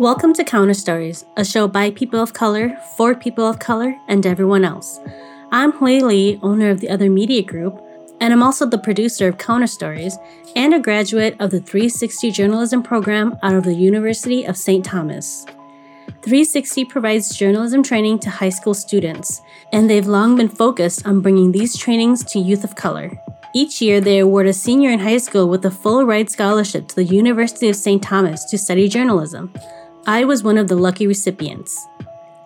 Welcome to Counter Stories, a show by people of color, for people of color, and everyone else. I'm Hui Lee, owner of the Other Media Group, and I'm also the producer of Counter Stories and a graduate of the 360 Journalism program out of the University of St. Thomas. 360 provides journalism training to high school students, and they've long been focused on bringing these trainings to youth of color. Each year, they award a senior in high school with a full ride scholarship to the University of St. Thomas to study journalism. I was one of the lucky recipients.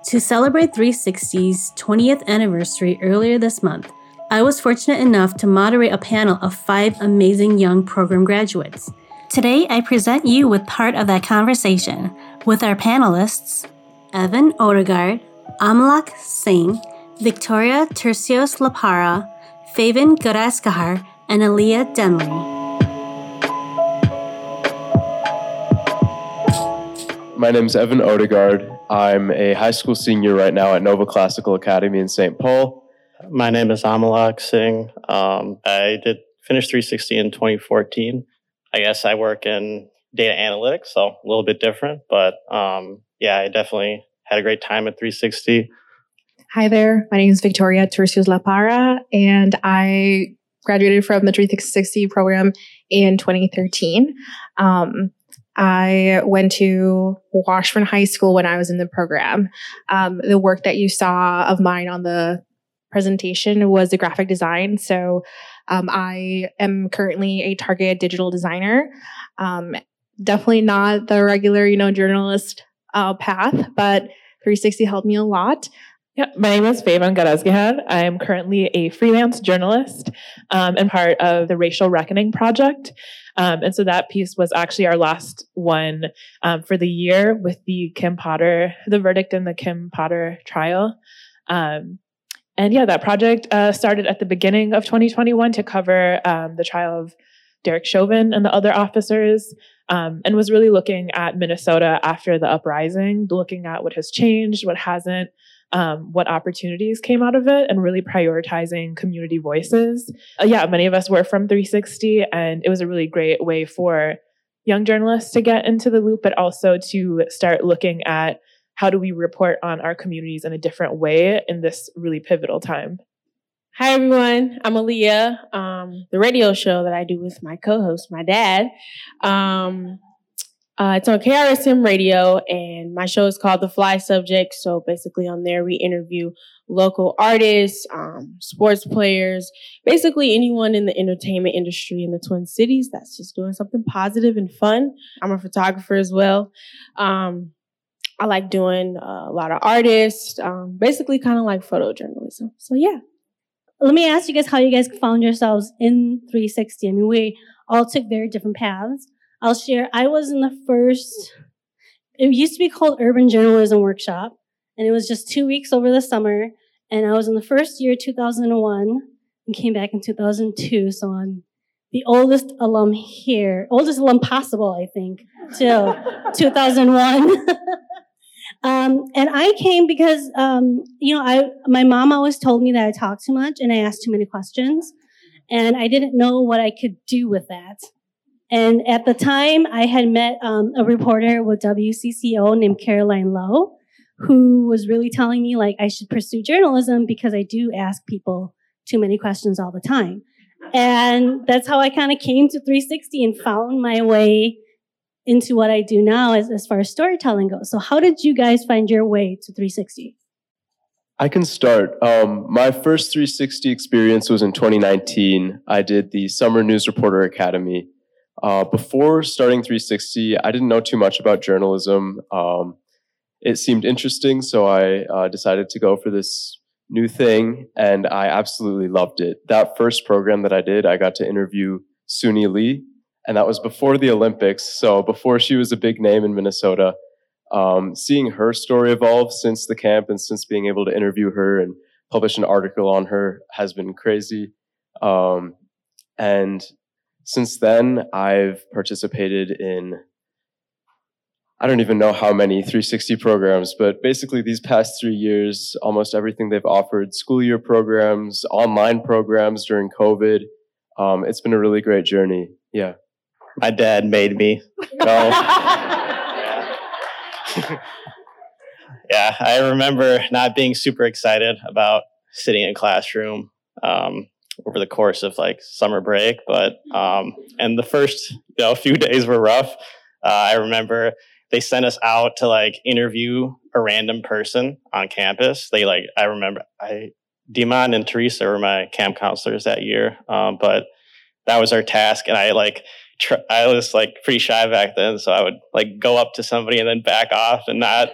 To celebrate 360's 20th anniversary earlier this month, I was fortunate enough to moderate a panel of five amazing young program graduates. Today, I present you with part of that conversation with our panelists Evan Odegaard, Amalak Singh, Victoria Tercios Lapara, Faven Garaskahar, and Aliyah Demri. My name is Evan Odegaard. I'm a high school senior right now at Nova Classical Academy in St. Paul. My name is Amalak Singh. Um, I did finish 360 in 2014. I guess I work in data analytics, so a little bit different, but um, yeah, I definitely had a great time at 360. Hi there. My name is Victoria Tercios La Para, and I graduated from the 360 program in 2013. Um, I went to Washburn High School when I was in the program. Um, the work that you saw of mine on the presentation was the graphic design. So um, I am currently a Target digital designer. Um, definitely not the regular, you know, journalist uh, path, but 360 helped me a lot. Yeah, my name is Favan Garazgihan. I am currently a freelance journalist um, and part of the Racial Reckoning Project. Um, and so that piece was actually our last one um, for the year with the Kim Potter, the verdict in the Kim Potter trial. Um, and yeah, that project uh, started at the beginning of 2021 to cover um, the trial of Derek Chauvin and the other officers, um, and was really looking at Minnesota after the uprising, looking at what has changed, what hasn't, um, what opportunities came out of it and really prioritizing community voices. Uh, yeah, many of us were from 360, and it was a really great way for young journalists to get into the loop, but also to start looking at how do we report on our communities in a different way in this really pivotal time. Hi everyone, I'm Aliyah. Um, the radio show that I do with my co-host, my dad. Um, uh, it's on KRSM radio, and my show is called The Fly Subject. So basically, on there, we interview local artists, um, sports players, basically anyone in the entertainment industry in the Twin Cities that's just doing something positive and fun. I'm a photographer as well. Um, I like doing uh, a lot of artists, um, basically, kind of like photojournalism. So, yeah. Let me ask you guys how you guys found yourselves in 360. I mean, we all took very different paths. I'll share. I was in the first, it used to be called Urban Journalism Workshop, and it was just two weeks over the summer. And I was in the first year, 2001, and came back in 2002. So I'm the oldest alum here, oldest alum possible, I think, till 2001. um, and I came because, um, you know, I my mom always told me that I talked too much and I asked too many questions, and I didn't know what I could do with that. And at the time, I had met um, a reporter with WCCO named Caroline Lowe, who was really telling me like I should pursue journalism because I do ask people too many questions all the time. And that's how I kind of came to 360 and found my way into what I do now as, as far as storytelling goes. So how did you guys find your way to 360? I can start. Um, my first 360 experience was in 2019. I did the Summer News Reporter Academy uh, before starting 360, I didn't know too much about journalism. Um, it seemed interesting, so I uh, decided to go for this new thing, and I absolutely loved it. That first program that I did, I got to interview Suni Lee, and that was before the Olympics, so before she was a big name in Minnesota. Um, seeing her story evolve since the camp and since being able to interview her and publish an article on her has been crazy. Um, and since then, I've participated in I don't even know how many 360 programs, but basically these past three years, almost everything they've offered school year programs, online programs during COVID. Um, it's been a really great journey. Yeah. My dad made me go. yeah, I remember not being super excited about sitting in classroom um, over the course of like summer break, but um, and the first you know few days were rough. Uh, I remember they sent us out to like interview a random person on campus. They like I remember I Demon and Teresa were my camp counselors that year, um, but that was our task, and I like tr- I was like pretty shy back then, so I would like go up to somebody and then back off and not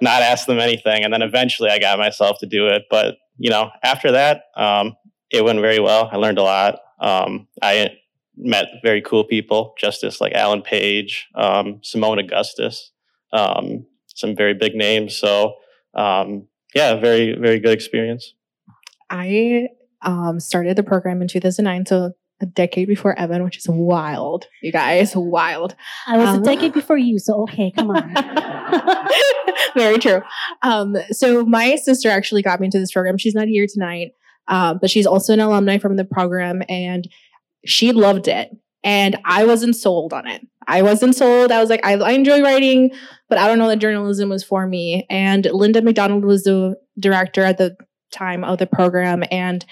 not ask them anything, and then eventually I got myself to do it. But you know, after that, um, it went very well. I learned a lot. Um, I met very cool people, Justice like Alan Page, um, Seimone Augustus, um, some very big names. So um, yeah, very very good experience. I um, started the program in 2009, so a decade before Evan, which is wild, you guys, wild. I was Um, a decade before you, so okay, come on. Very true. Um, so my sister actually got me into this program. She's not here tonight, um, but she's also an alumni from the program, and she loved it. And I wasn't sold on it. I wasn't sold. I was like, I, I enjoy writing, but I don't know that journalism was for me. And Linda McDonald was the director at the time of the program, and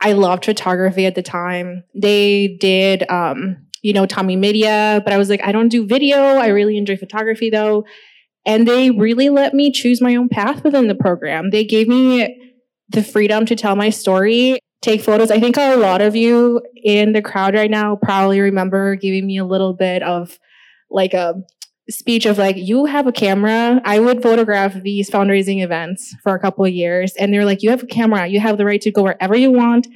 I loved photography at the time. They did, um, you know, TommieMedia, but I was like, I don't do video. I really enjoy photography though. And they really let me choose my own path within the program. They gave me the freedom to tell my story, take photos. I think a lot of you in the crowd right now probably remember giving me a little bit of like a speech of like, you have a camera. I would photograph these fundraising events for a couple of years. And they're like, you have a camera. You have the right to go wherever you want,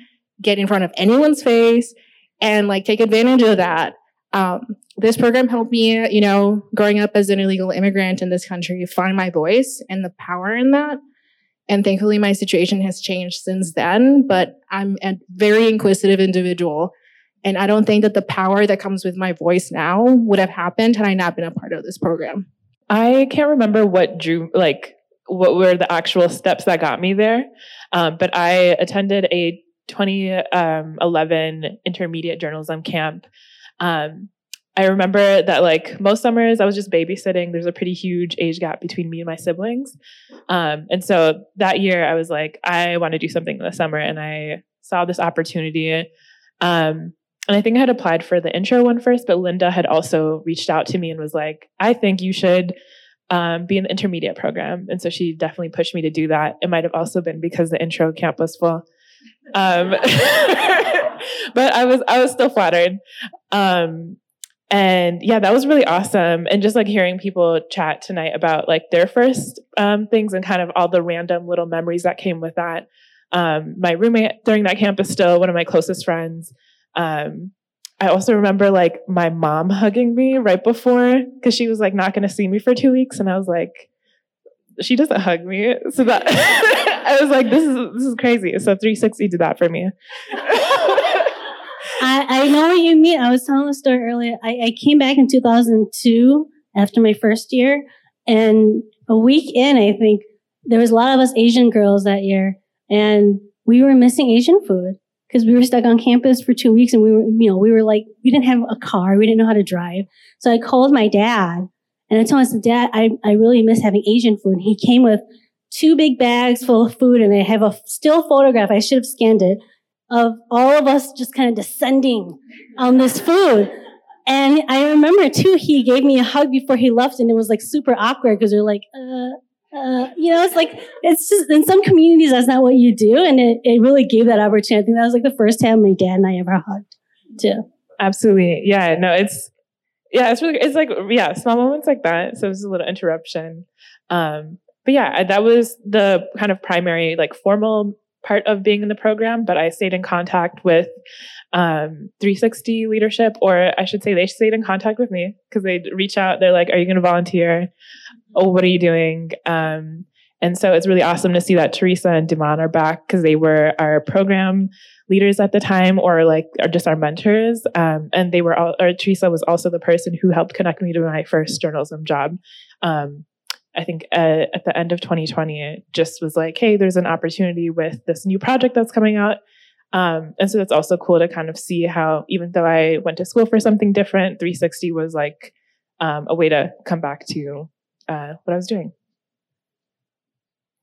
get in front of anyone's face and like take advantage of that. Um, this program helped me, you know, growing up as an illegal immigrant in this country, find my voice and the power in that. And thankfully, my situation has changed since then, but I'm a very inquisitive individual. And I don't think that the power that comes with my voice now would have happened had I not been a part of this program. I can't remember what drew like what were the actual steps that got me there, um, but I attended a 2011 intermediate journalism camp. Um, I remember that like most summers I was just babysitting. There's a pretty huge age gap between me and my siblings, um, and so that year I was like, I want to do something in the summer, and I saw this opportunity. Um, and I think I had applied for the intro one first, but Linda had also reached out to me and was like, I think you should um, be in the intermediate program. And so she definitely pushed me to do that. It might have also been because the intro camp was full. Um, but I was I was still flattered. Um, and yeah, that was really awesome. And just like hearing people chat tonight about like their first um, things and kind of all the random little memories that came with that. Um, my roommate during that camp is still one of my closest friends. Um, I also remember like my mom hugging me right before because she was like not going to see me for two weeks, and I was like, she doesn't hug me, so that I was like, this is this is crazy. So 360 did that for me. I, I know what you mean. I was telling the story earlier. I, I came back in 2002 after my first year, and a week in, I think there was a lot of us Asian girls that year, and we were missing Asian food because we were stuck on campus for two weeks, and we were, you know, we were like, we didn't have a car, we didn't know how to drive. So I called my dad, and I told him, I said, Dad, I, I really miss having Asian food. And he came with two big bags full of food, and I have a still photograph. I should have scanned it of all of us just kind of descending on this food. And I remember too, he gave me a hug before he left, and it was like super awkward because they're like, uh, uh, you know, it's like, it's just in some communities, that's not what you do. And it, it really gave that opportunity. I think that was like the first time my dad and I ever hugged too. Absolutely, yeah. No, it's yeah, it's really it's like yeah, small moments like that. So it was a little interruption. Um, but yeah, that was the kind of primary like formal part of being in the program. But I stayed in contact with um, 360 leadership, or I should say, they stayed in contact with me because they'd reach out. They're like, "Are you going to volunteer? Oh, what are you doing?" Um, and so it's really awesome to see that Teresa and Duman are back because they were our program leaders at the time or like are just our mentors um, and they were all or teresa was also the person who helped connect me to my first journalism job um, i think uh, at the end of 2020 it just was like hey there's an opportunity with this new project that's coming out um, and so it's also cool to kind of see how even though i went to school for something different 360 was like um, a way to come back to uh, what I was doing.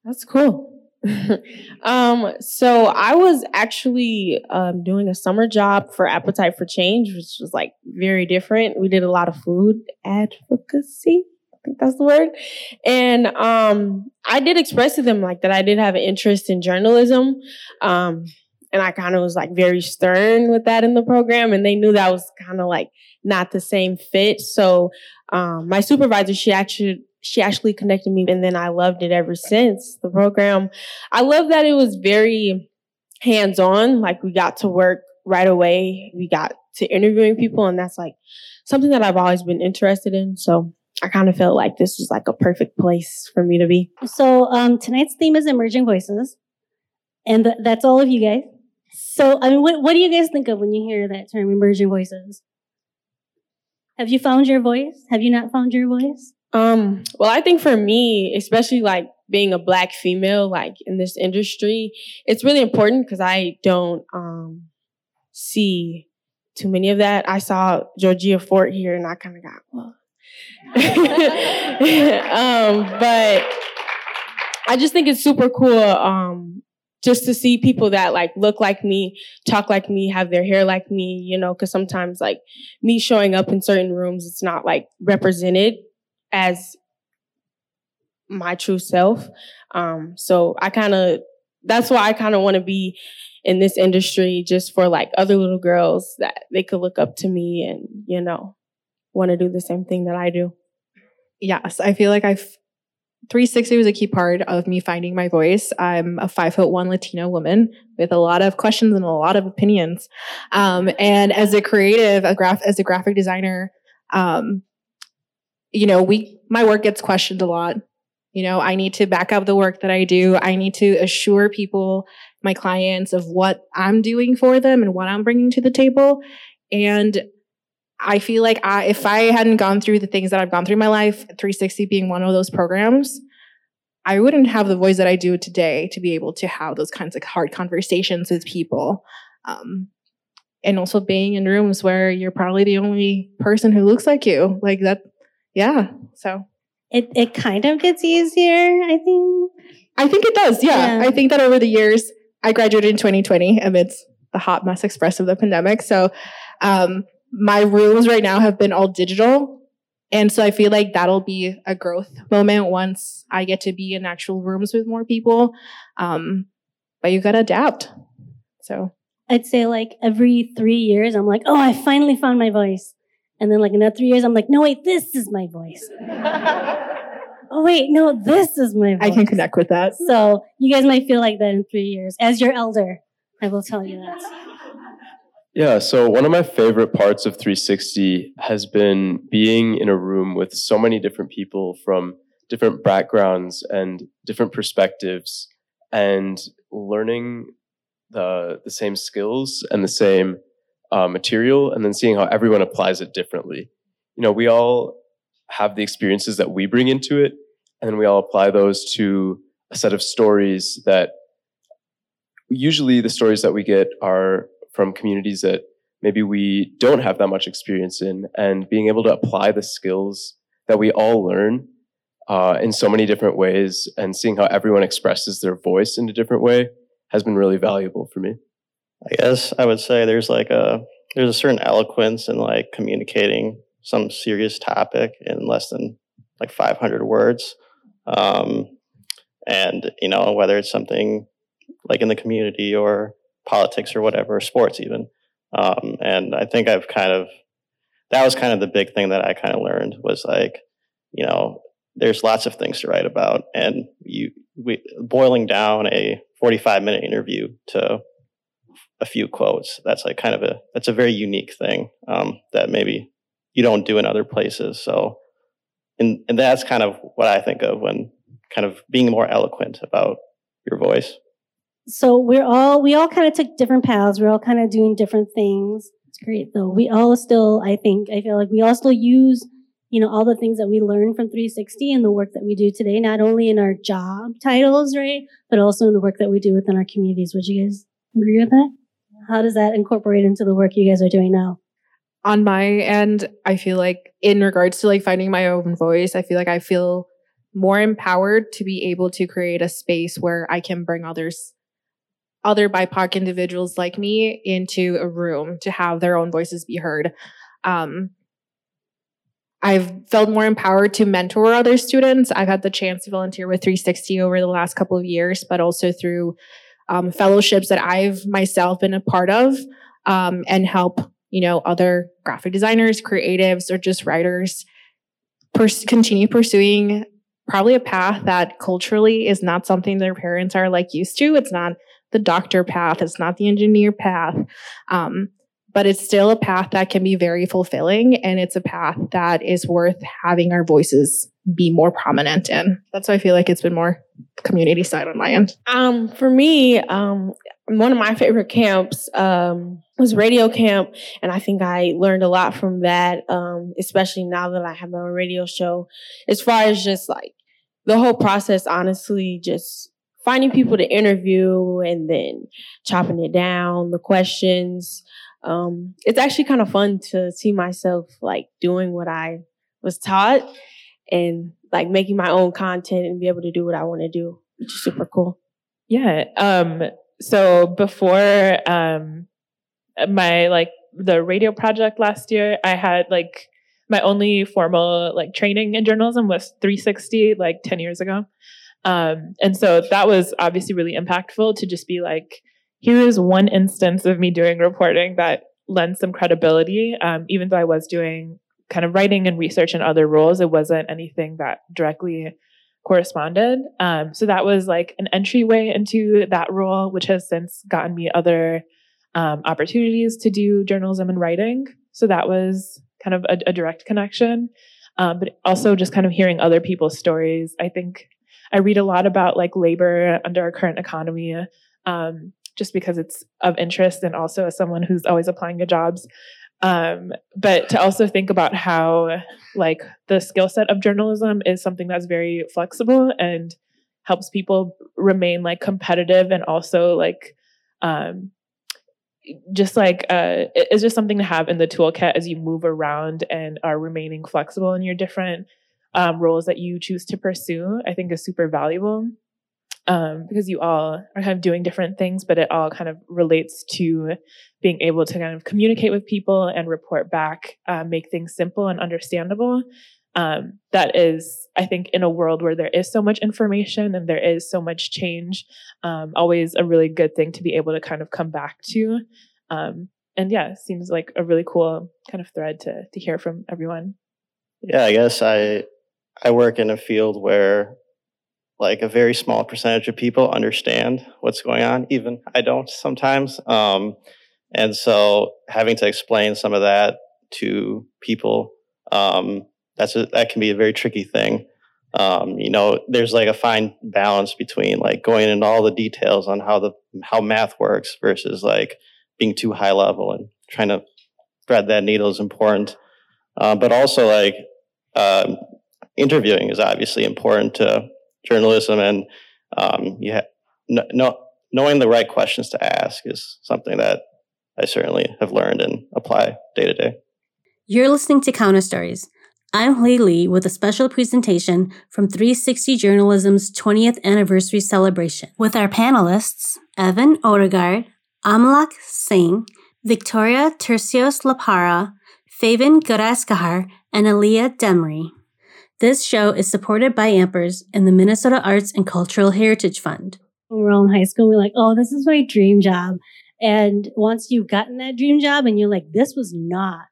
That's cool. um, so I was actually um, doing a summer job for Appetite for Change, which was like very different. We did a lot of food advocacy. Think that's the word. And um, I did express to them like that I did have an interest in journalism. Um, and I kind of was like very stern with that in the program, and they knew that was kind of like not the same fit. So um, my supervisor, she actually she actually connected me and then I loved it ever since. The program, I love that it was very hands on. Like we got to work right away. We got to interviewing people and that's like something that I've always been interested in. So I kind of felt like this was like a perfect place for me to be. So um, tonight's theme is emerging voices, and th- that's all of you guys. So I mean, what what do you guys think of when you hear that term, emerging voices? Have you found your voice? Have you not found your voice? Um, well, I think for me, especially like being a black female, like in this industry, it's really important because I don't um, see too many of that. I saw Georgia Fort here and I kind of got, well. um, but I just think it's super cool um, just to see people that like look like me, talk like me, have their hair like me, you know, because sometimes like me showing up in certain rooms, it's not like represented as my true self. Um, so I kind of, that's why I kind of want to be in this industry just for like other little girls that they could look up to me and, you know, want to do the same thing that I do. Yes, I feel like I've 360 was a key part of me finding my voice. I'm a five foot one Latino woman with a lot of questions and a lot of opinions. Um, and as a creative, a graph, as a graphic designer, um, you know, we, my work gets questioned a lot. You know, I need to back up the work that I do. I need to assure people, my clients, of what I'm doing for them and what I'm bringing to the table. And I feel like I, if I hadn't gone through the things that I've gone through in my life, 360 being one of those programs, I wouldn't have the voice that I do today to be able to have those kinds of hard conversations with people. Um, and also being in rooms where you're probably the only person who looks like you. Like that, yeah. So it it kind of gets easier, I think. I think it does. Yeah. yeah. I think that over the years, I graduated in 2020 amidst the hot mess express of the pandemic. So, um, my rooms right now have been all digital. And so I feel like that'll be a growth moment once I get to be in actual rooms with more people. Um, but you got to adapt. So I'd say like every three years, I'm like, oh, I finally found my voice. And then like another three years, I'm like, no, wait, this is my voice. oh, wait, no, this is my voice. I can connect with that. So you guys might feel like that in three years. As your elder, I will tell you that. Yeah, so one of my favorite parts of 360 has been being in a room with so many different people from different backgrounds and different perspectives and learning the the same skills and the same uh, material and then seeing how everyone applies it differently. You know, we all have the experiences that we bring into it and then we all apply those to a set of stories that usually the stories that we get are from communities that maybe we don't have that much experience in and being able to apply the skills that we all learn uh, in so many different ways and seeing how everyone expresses their voice in a different way has been really valuable for me. I guess I would say there's like a there's a certain eloquence in like communicating some serious topic in less than like 500 words. Um, and you know whether it's something like in the community or politics or whatever, sports even. Um, and I think I've kind of that was kind of the big thing that I kind of learned was like, you know, there's lots of things to write about, and you we, boiling down a 45 minute interview to a few quotes. That's like kind of a that's a very unique thing um, that maybe you don't do in other places. So, and and that's kind of what I think of when kind of being more eloquent about your voice so we're all we all kind of took different paths. We're all kind of doing different things. It's great though. We all still, I think, I feel like we all still use, you know, all the things that we learned from 360 and the work that we do today, not only in our job titles, right, but also in the work that we do within our communities. Would you guys agree with that? How does that incorporate into the work you guys are doing now? On my end, I feel like in regards to like finding my own voice, I feel like I feel more empowered to be able to create a space where I can bring others, other BIPOC individuals like me into a room to have their own voices be heard. Um, I've felt more empowered to mentor other students. I've had the chance to volunteer with 360 over the last couple of years, but also through um, fellowships that I've myself been a part of um, and help, you know, other graphic designers, creatives, or just writers pers- continue pursuing probably a path that culturally is not something their parents are like used to. It's not the doctor path. It's not the engineer path. Um, but it's still a path that can be very fulfilling and it's a path that is worth having our voices be more prominent in. That's why I feel like it's been more community side on my end. Um, for me, um, one of my favorite camps um, was radio camp, and I think I learned a lot from that. Um, especially now that I have my own radio show, as far as just like the whole process. Honestly, just finding people to interview and then chopping it down, the questions. Um, it's actually kind of fun to see myself like doing what I was taught and like making my own content and be able to do what I want to do, which is super cool. Yeah. Um, so before um, my like the radio project last year, I had like my only formal like training in journalism was 360 like 10 years ago. Um, and so that was obviously really impactful to just be like, here is one instance of me doing reporting that lends some credibility. Um, even though I was doing kind of writing and research in other roles, it wasn't anything that directly corresponded. Um, so that was like an entryway into that role, which has since gotten me other um, opportunities to do journalism and writing. So that was kind of a, a direct connection. Um, but also just kind of hearing other people's stories. I think I read a lot about like labor under our current economy, um, just because it's of interest, and also as someone who's always applying to jobs. Um, but to also think about how like the skill set of journalism is something that's very flexible and helps people remain like competitive and also like um, just like uh, it's just something to have in the toolkit as you move around and are remaining flexible in your different um, roles that you choose to pursue i think is super valuable um, because you all are kind of doing different things but it all kind of relates to being able to kind of communicate with people and report back uh, make things simple and understandable. Um, that is i think in a world where there is so much information and there is so much change um, always a really good thing to be able to kind of come back to. Um, and yeah seems like a really cool kind of thread to to hear from everyone. Yeah i guess i i work in a field where like a very small percentage of people understand what's going on even i don't sometimes um, and so having to explain some of that to people um, that's a, that can be a very tricky thing. Um, you know, there's like a fine balance between like going into all the details on how the how math works versus like being too high level and trying to thread that needle is important. Uh, but also like um, interviewing is obviously important to journalism, and um, you ha- no, knowing the right questions to ask is something that I certainly have learned and apply day to day. You're listening to Counter Stories I'm Hui Lee with a special presentation from 360 Journalism's 20th anniversary celebration with our panelists Evan Odegaard, Amalak Singh, Victoria Tercios Lapara, Faven Garaskahar, and Aliyah Demry. This show is supported by Ampers and the Minnesota Arts and Cultural Heritage Fund. When we are all in high school, we're like, oh, this is my dream job. And once you've gotten that dream job and you're like, this was not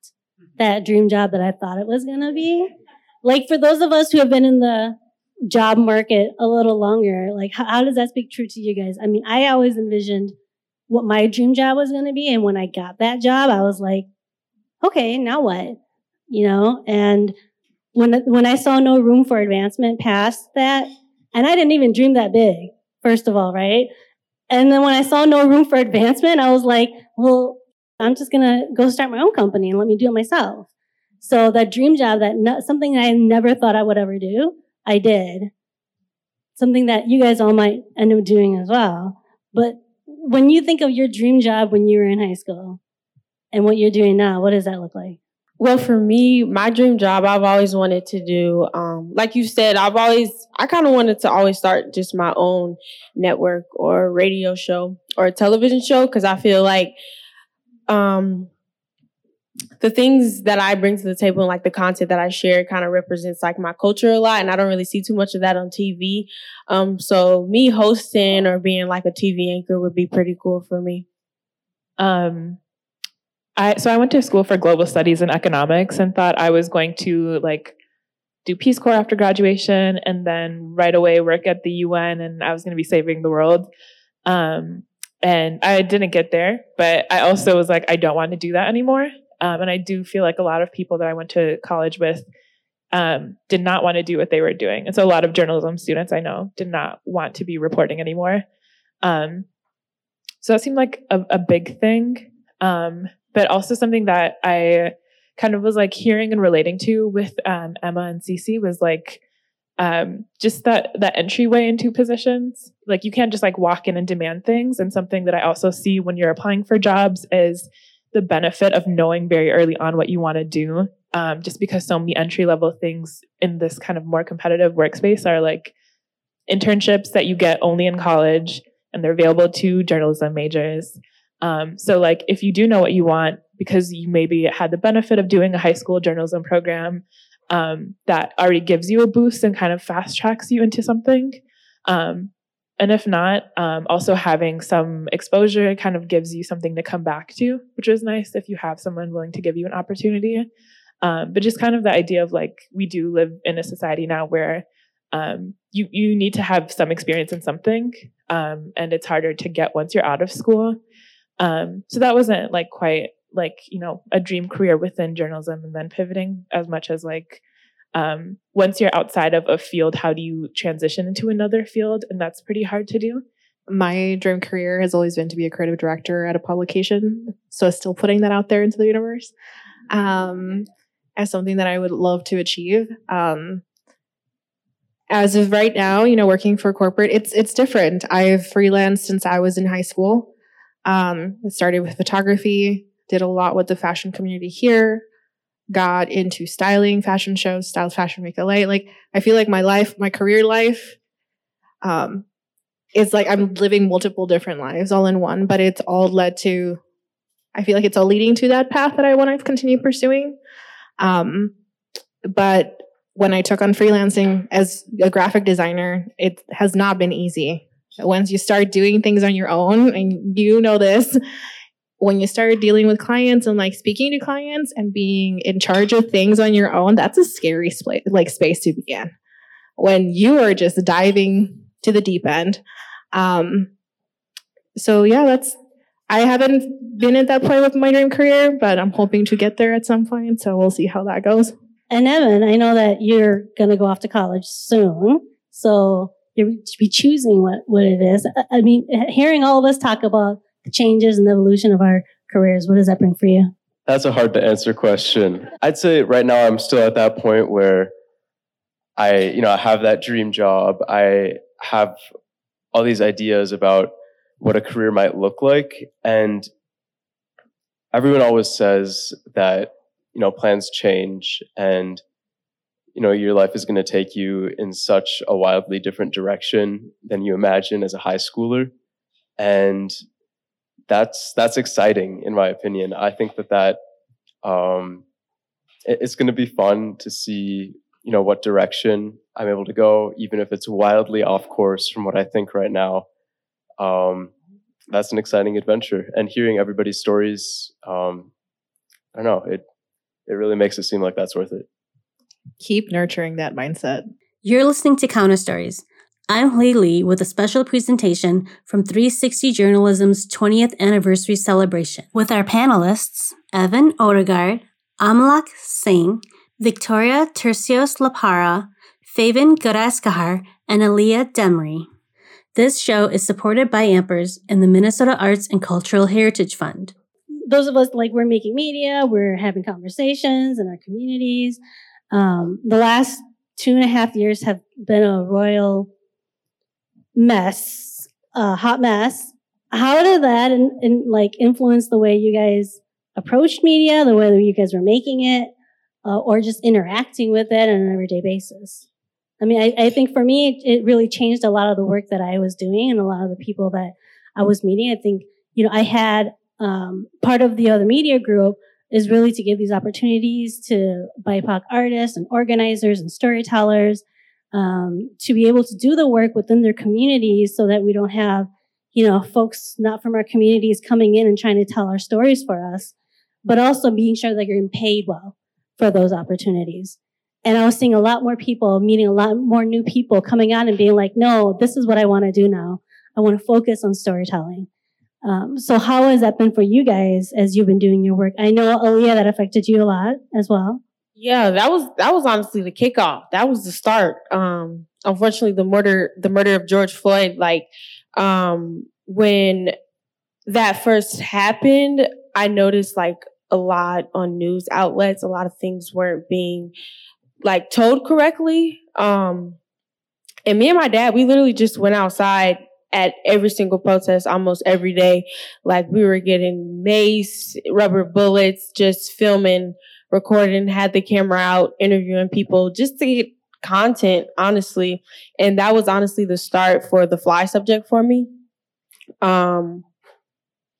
that dream job that I thought it was going to be. Like for those of us who have been in the job market a little longer, like how, how does that speak true to you guys? I mean, I always envisioned what my dream job was going to be. And when I got that job, I was like, okay, now what? You know, and when, when I saw no room for advancement past that, and I didn't even dream that big, first of all, right? And then when I saw no room for advancement, I was like, well, I'm just gonna go start my own company and let me do it myself. So that dream job, that something I never thought I would ever do, I did. Something that you guys all might end up doing as well. But when you think of your dream job when you were in high school and what you're doing now, what does that look like? Well, for me, my dream job, I've always wanted to do, um, like you said, I've always, I kind of wanted to always start just my own network or radio show or television show because I feel like um, the things that I bring to the table and like the content that I share kind of represents like my culture a lot. And I don't really see too much of that on TV. Um, so me hosting or being like a TV anchor would be pretty cool for me. Um, I so I went to school for global studies and economics and thought I was going to like do Peace Corps after graduation and then right away work at the UN and I was going to be saving the world. Um, and I didn't get there, but I also was like, I don't want to do that anymore. Um, and I do feel like a lot of people that I went to college with um, did not want to do what they were doing. And so a lot of journalism students I know did not want to be reporting anymore. Um, so that seemed like a, a big thing. Um, but also something that I kind of was like hearing and relating to with um, Emma and Cece was like um, just that that entryway into positions. Like you can't just like walk in and demand things. And something that I also see when you're applying for jobs is the benefit of knowing very early on what you want to do. Um, just because so many entry level things in this kind of more competitive workspace are like internships that you get only in college and they're available to journalism majors. Um, so like if you do know what you want because you maybe had the benefit of doing a high school journalism program um, that already gives you a boost and kind of fast tracks you into something. Um, and if not, um, also having some exposure kind of gives you something to come back to, which is nice if you have someone willing to give you an opportunity. Um, but just kind of the idea of like we do live in a society now where um, you you need to have some experience in something, um, and it's harder to get once you're out of school. Um, so that wasn't like quite like, you know, a dream career within journalism and then pivoting as much as like, um, once you're outside of a field, how do you transition into another field? And that's pretty hard to do. My dream career has always been to be a creative director at a publication. So still putting that out there into the universe um, as something that I would love to achieve. Um, as of right now, you know, working for corporate, it's it's different. I've freelanced since I was in high school. Um, it started with photography, did a lot with the fashion community here, got into styling fashion shows, Style Fashion Week LA. Like, I feel like my life, my career life, um, it's like I'm living multiple different lives all in one, but it's all led to, I feel like it's all leading to that path that I want to continue pursuing. Um, but when I took on freelancing as a graphic designer, it has not been easy once you start doing things on your own, and you know this, when you start dealing with clients and like speaking to clients and being in charge of things on your own, that's a scary sp- like space to be in. When you are just diving to the deep end. Um, so yeah, that's I haven't been at that point with my dream career, but I'm hoping to get there at some point. So we'll see how that goes. And Evan, I know that you're going to go off to college soon. So you be choosing what, what it is. I mean, hearing all of us talk about the changes and the evolution of our careers, what does that bring for you? That's a hard to answer question. I'd say right now I'm still at that point where I, you know, I have that dream job. I have all these ideas about what a career might look like. And everyone always says that, you know, plans change and you know your life is going to take you in such a wildly different direction than you imagine as a high schooler. And that's that's exciting in my opinion. I think that that um, it, it's going to be fun to see you know what direction i'm able to go even if it's wildly off course from what i think right now. Um, that's an exciting adventure. And hearing everybody's stories um, i don't know it it really makes it seem like that's worth it keep nurturing that mindset. You're listening to Counter Stories. I'm Hui Lee with a special presentation from 360 Journalism's 20th anniversary celebration with our panelists Evan Odegaard, Amalak Singh, Victoria Tercios Lapara, Faven Garaskahar, and Aliyah Demry. This show is supported by Ampers and the Minnesota Arts and Cultural Heritage Fund. Those of us like we're making media, we're having conversations in our communities. Um, the last two and a half years have been a royal mess, a hot mess. How did that and, like influence the way you guys approached media, the way that you guys were making it, uh, or just interacting with it on an everyday basis. I mean, I, I think for me, it, it, really changed a lot of the work that I was doing and a lot of the people that I was meeting. I think, you know, I had um, part of the other media group is really to give these opportunities to BIPOC artists and organizers and storytellers um, to be able to do the work within their communities so that we don't have, you know, folks not from our communities coming in and trying to tell our stories for us, but also being sure that you're paid well for those opportunities. And I was seeing a lot more people, meeting a lot more new people coming on and being like, no, this is what I want to do now. I want to focus on storytelling. Um, so how has that been for you guys as you've been doing your work? I know Aliyah that affected you a lot as well. Yeah, that was that was honestly the kickoff. That was the start. Um, unfortunately, the murder the murder of George Floyd, like um, when that first happened, I noticed like a lot on news outlets. A lot of things weren't being like told correctly. Um, and me and my dad, we literally just went outside at every single protest almost every day. Like we were getting mace, rubber bullets, just filming, recording, had the camera out, interviewing people just to get content, honestly. And that was honestly the start for the fly subject for me. Um,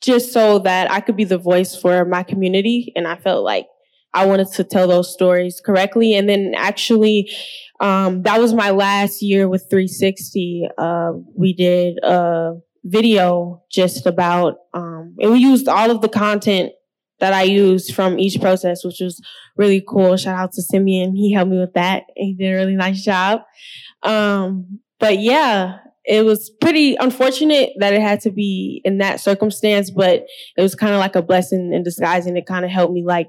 just so that I could be the voice for my community. And I felt like I wanted to tell those stories correctly. And then actually, um, that was my last year with 360. Uh, we did a video just about, um, and we used all of the content that I used from each process, which was really cool. Shout out to Simeon. He helped me with that. He did a really nice job. Um, but yeah, it was pretty unfortunate that it had to be in that circumstance, but it was kind of like a blessing in disguise and it kind of helped me like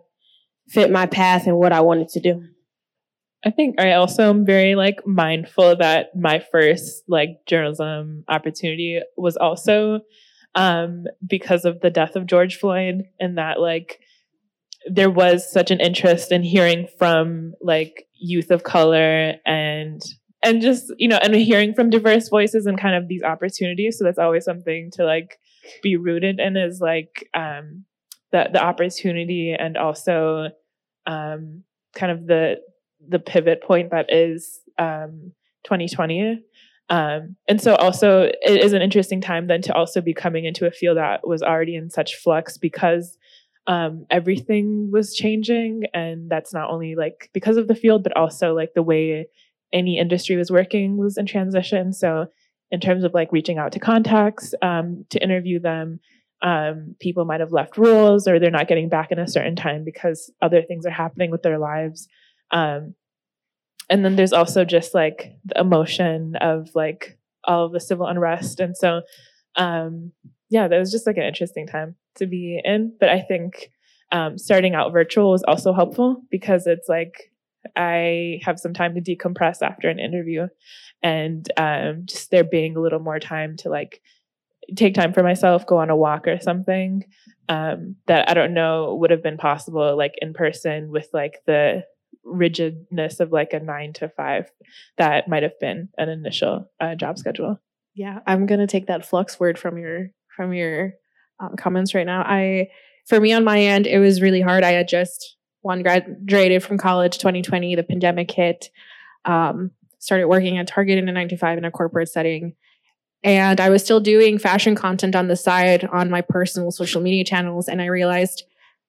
fit my path and what I wanted to do. I think I also am very like mindful that my first like journalism opportunity was also um because of the death of George Floyd and that like there was such an interest in hearing from like youth of color and and just you know and hearing from diverse voices and kind of these opportunities. So that's always something to like be rooted in is like um the the opportunity and also um, kind of the the pivot point that is um, 2020. Um, and so also it is an interesting time then to also be coming into a field that was already in such flux because um, everything was changing and that's not only like because of the field but also like the way any industry was working was in transition so in terms of like reaching out to contacts um, to interview them um, people might have left rules or they're not getting back in a certain time because other things are happening with their lives. Um, and then there's also just like the emotion of like all of the civil unrest. And so, um, yeah, that was just like an interesting time to be in. But I think um, starting out virtual was also helpful because it's like I have some time to decompress after an interview and um, just there being a little more time to like take time for myself, go on a walk or something um, that I don't know would have been possible like in person with like the rigidness of like a nine to five that might have been an initial uh, job schedule. Yeah, I'm gonna take that flux word from your from your um, comments right now. I for me on my end, it was really hard. I had just one graduated from college 2020. The pandemic hit. Um, started working at Target in a nine to five in a corporate setting and I was still doing fashion content on the side on my personal social media channels. And I realized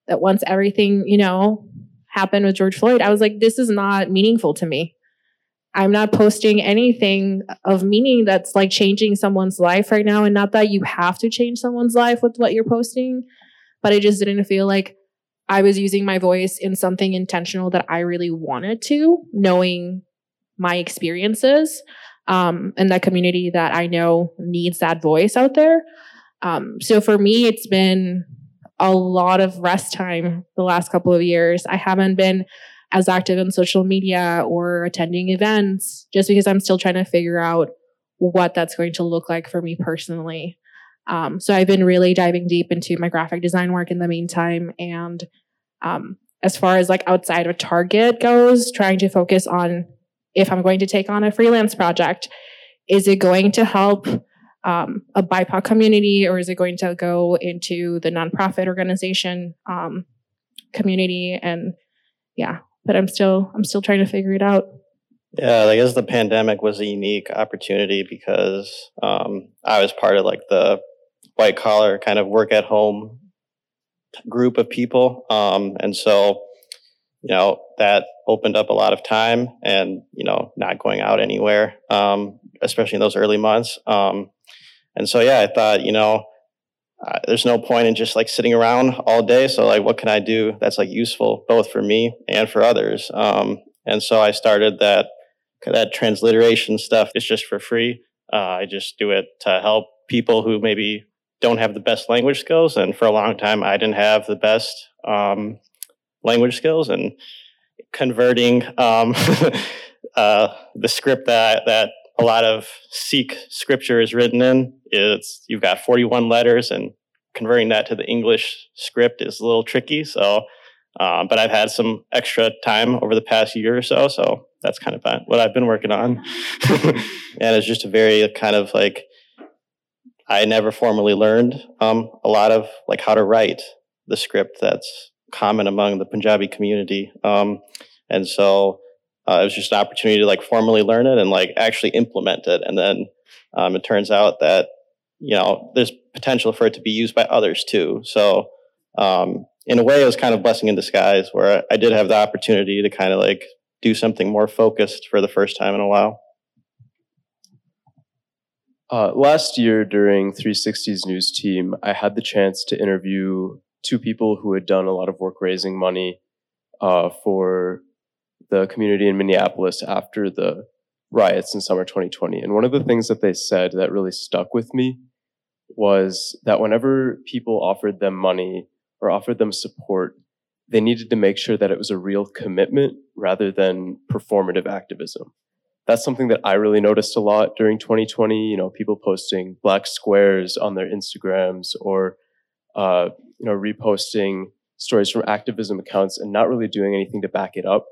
that once everything, you know, happened with George Floyd, I was like, this is not meaningful to me. I'm not posting anything of meaning that's like changing someone's life right now. And not that you have to change someone's life with what you're posting, but I just didn't feel like I was using my voice in something intentional that I really wanted to, knowing my experiences um, and that community that I know needs that voice out there. Um, so for me, it's been a lot of rest time the last couple of years. I haven't been as active in social media or attending events just because I'm still trying to figure out what that's going to look like for me personally. Um, so I've been really diving deep into my graphic design work in the meantime. And um, as far as like outside of Target goes, trying to focus on if I'm going to take on a freelance project, is it going to help um, a BIPOC community or is it going to go into the nonprofit organization um, community? And yeah, but I'm still I'm still trying to figure it out. Yeah, I guess the pandemic was a unique opportunity because um, I was part of like the white collar kind of work at home group of people, um, and so you know that opened up a lot of time and you know not going out anywhere, um, especially in those early months. Um, and so, yeah, I thought, you know, uh, there's no point in just like sitting around all day. So, like, what can I do that's like useful both for me and for others? Um, and so I started that that transliteration stuff. It's just for free. Uh, I just do it to help people who maybe don't have the best language skills. And for a long time, I didn't have the best um, language skills and converting um, uh, the script that that a lot of Sikh scripture is written in. It's you've got 41 letters, and converting that to the English script is a little tricky. So, um, but I've had some extra time over the past year or so, so that's kind of what I've been working on. and it's just a very kind of like I never formally learned um, a lot of like how to write the script that's common among the Punjabi community, um, and so uh, it was just an opportunity to like formally learn it and like actually implement it. And then um, it turns out that you know there's potential for it to be used by others too. So um, in a way, it was kind of blessing in disguise where I did have the opportunity to kind of like do something more focused for the first time in a while. Uh, last year during 360's news team, I had the chance to interview two people who had done a lot of work raising money uh, for the community in Minneapolis after the riots in summer 2020. And one of the things that they said that really stuck with me was that whenever people offered them money or offered them support, they needed to make sure that it was a real commitment rather than performative activism. That's something that I really noticed a lot during 2020. You know, people posting black squares on their Instagrams or, uh, you know, reposting stories from activism accounts and not really doing anything to back it up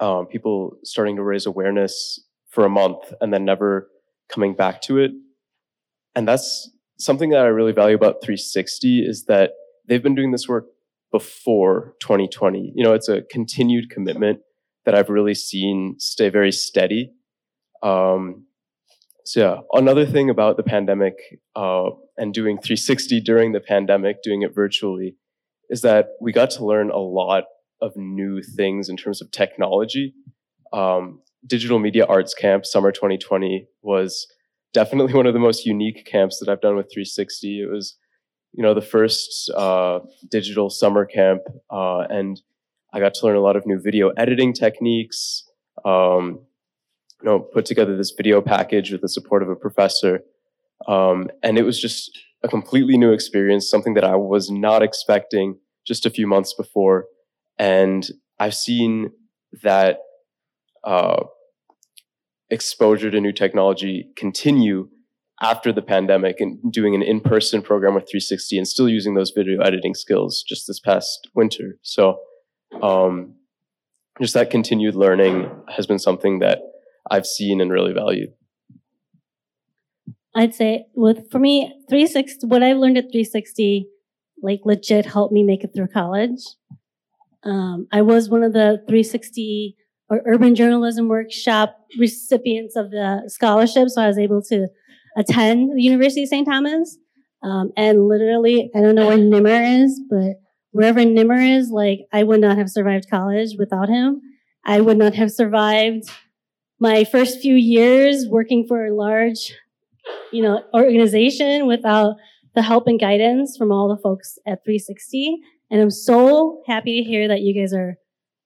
um, people starting to raise awareness for a month and then never coming back to it. And that's something that I really value about 360 is that they've been doing this work before 2020. You know, it's a continued commitment that I've really seen stay very steady. Um, so yeah, another thing about the pandemic uh, and doing 360 during the pandemic, doing it virtually, is that we got to learn a lot of new things in terms of technology. Um, Digital Media Arts Camp Summer 2020 was definitely one of the most unique camps that I've done with 360. It was, you know, the first uh, digital summer camp, uh, and I got to learn a lot of new video editing techniques. Um, you know, put together this video package with the support of a professor, um, and it was just a completely new experience, something that I was not expecting just a few months before. And I've seen that uh, exposure to new technology continue after the pandemic and doing an in-person program with 360 and still using those video editing skills just this past winter. So um, just that continued learning has been something that I've seen and really valued. I'd say with for me 360 what I've learned at 360 like legit helped me make it through college. Um, I was one of the 360 or urban journalism workshop recipients of the scholarship, so I was able to attend the University of St. Thomas. Um, and literally, I don't know where Nimmer is, but wherever Nimmer is, like I would not have survived college without him. I would not have survived my first few years working for a large, you know, organization without the help and guidance from all the folks at 360. And I'm so happy to hear that you guys are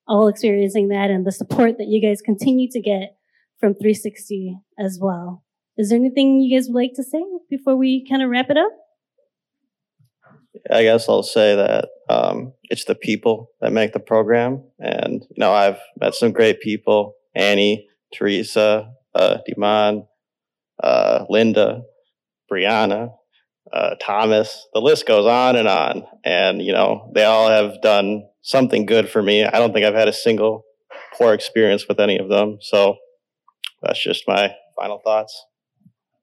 all experiencing that and the support that you guys continue to get from 360 as well. Is there anything you guys would like to say before we kind of wrap it up? I guess I'll say that um, it's the people that make the program. And, you know, I've met some great people Annie, Teresa, uh, uh, Linda, Brianna, uh, Thomas. The list goes on and on. And, you know, they all have done something good for me. I don't think I've had a single poor experience with any of them. So that's just my final thoughts.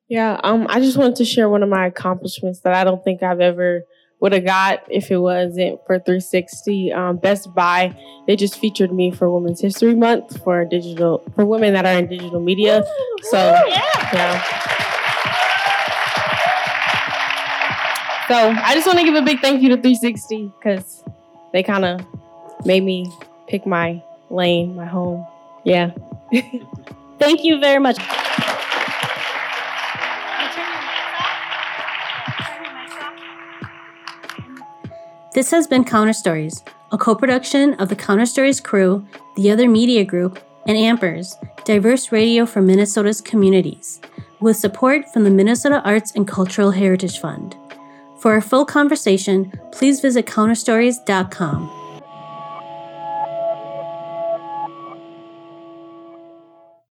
Yeah, um, I just wanted to share one of my accomplishments that I don't think I've ever would have got if it wasn't for 360. Um, Best Buy, they just featured me for Women's History Month for digital for women that are in digital media. So yeah. So I just want to give a big thank you to 360 because they kind of made me pick my lane, my home. Yeah. Thank you very much. This has been Counter Stories, a co production of the Counter Stories crew, the Other Media Group, and Ampers, diverse radio for Minnesota's communities, with support from the Minnesota Arts and Cultural Heritage Fund. For a full conversation, please visit counterstories.com.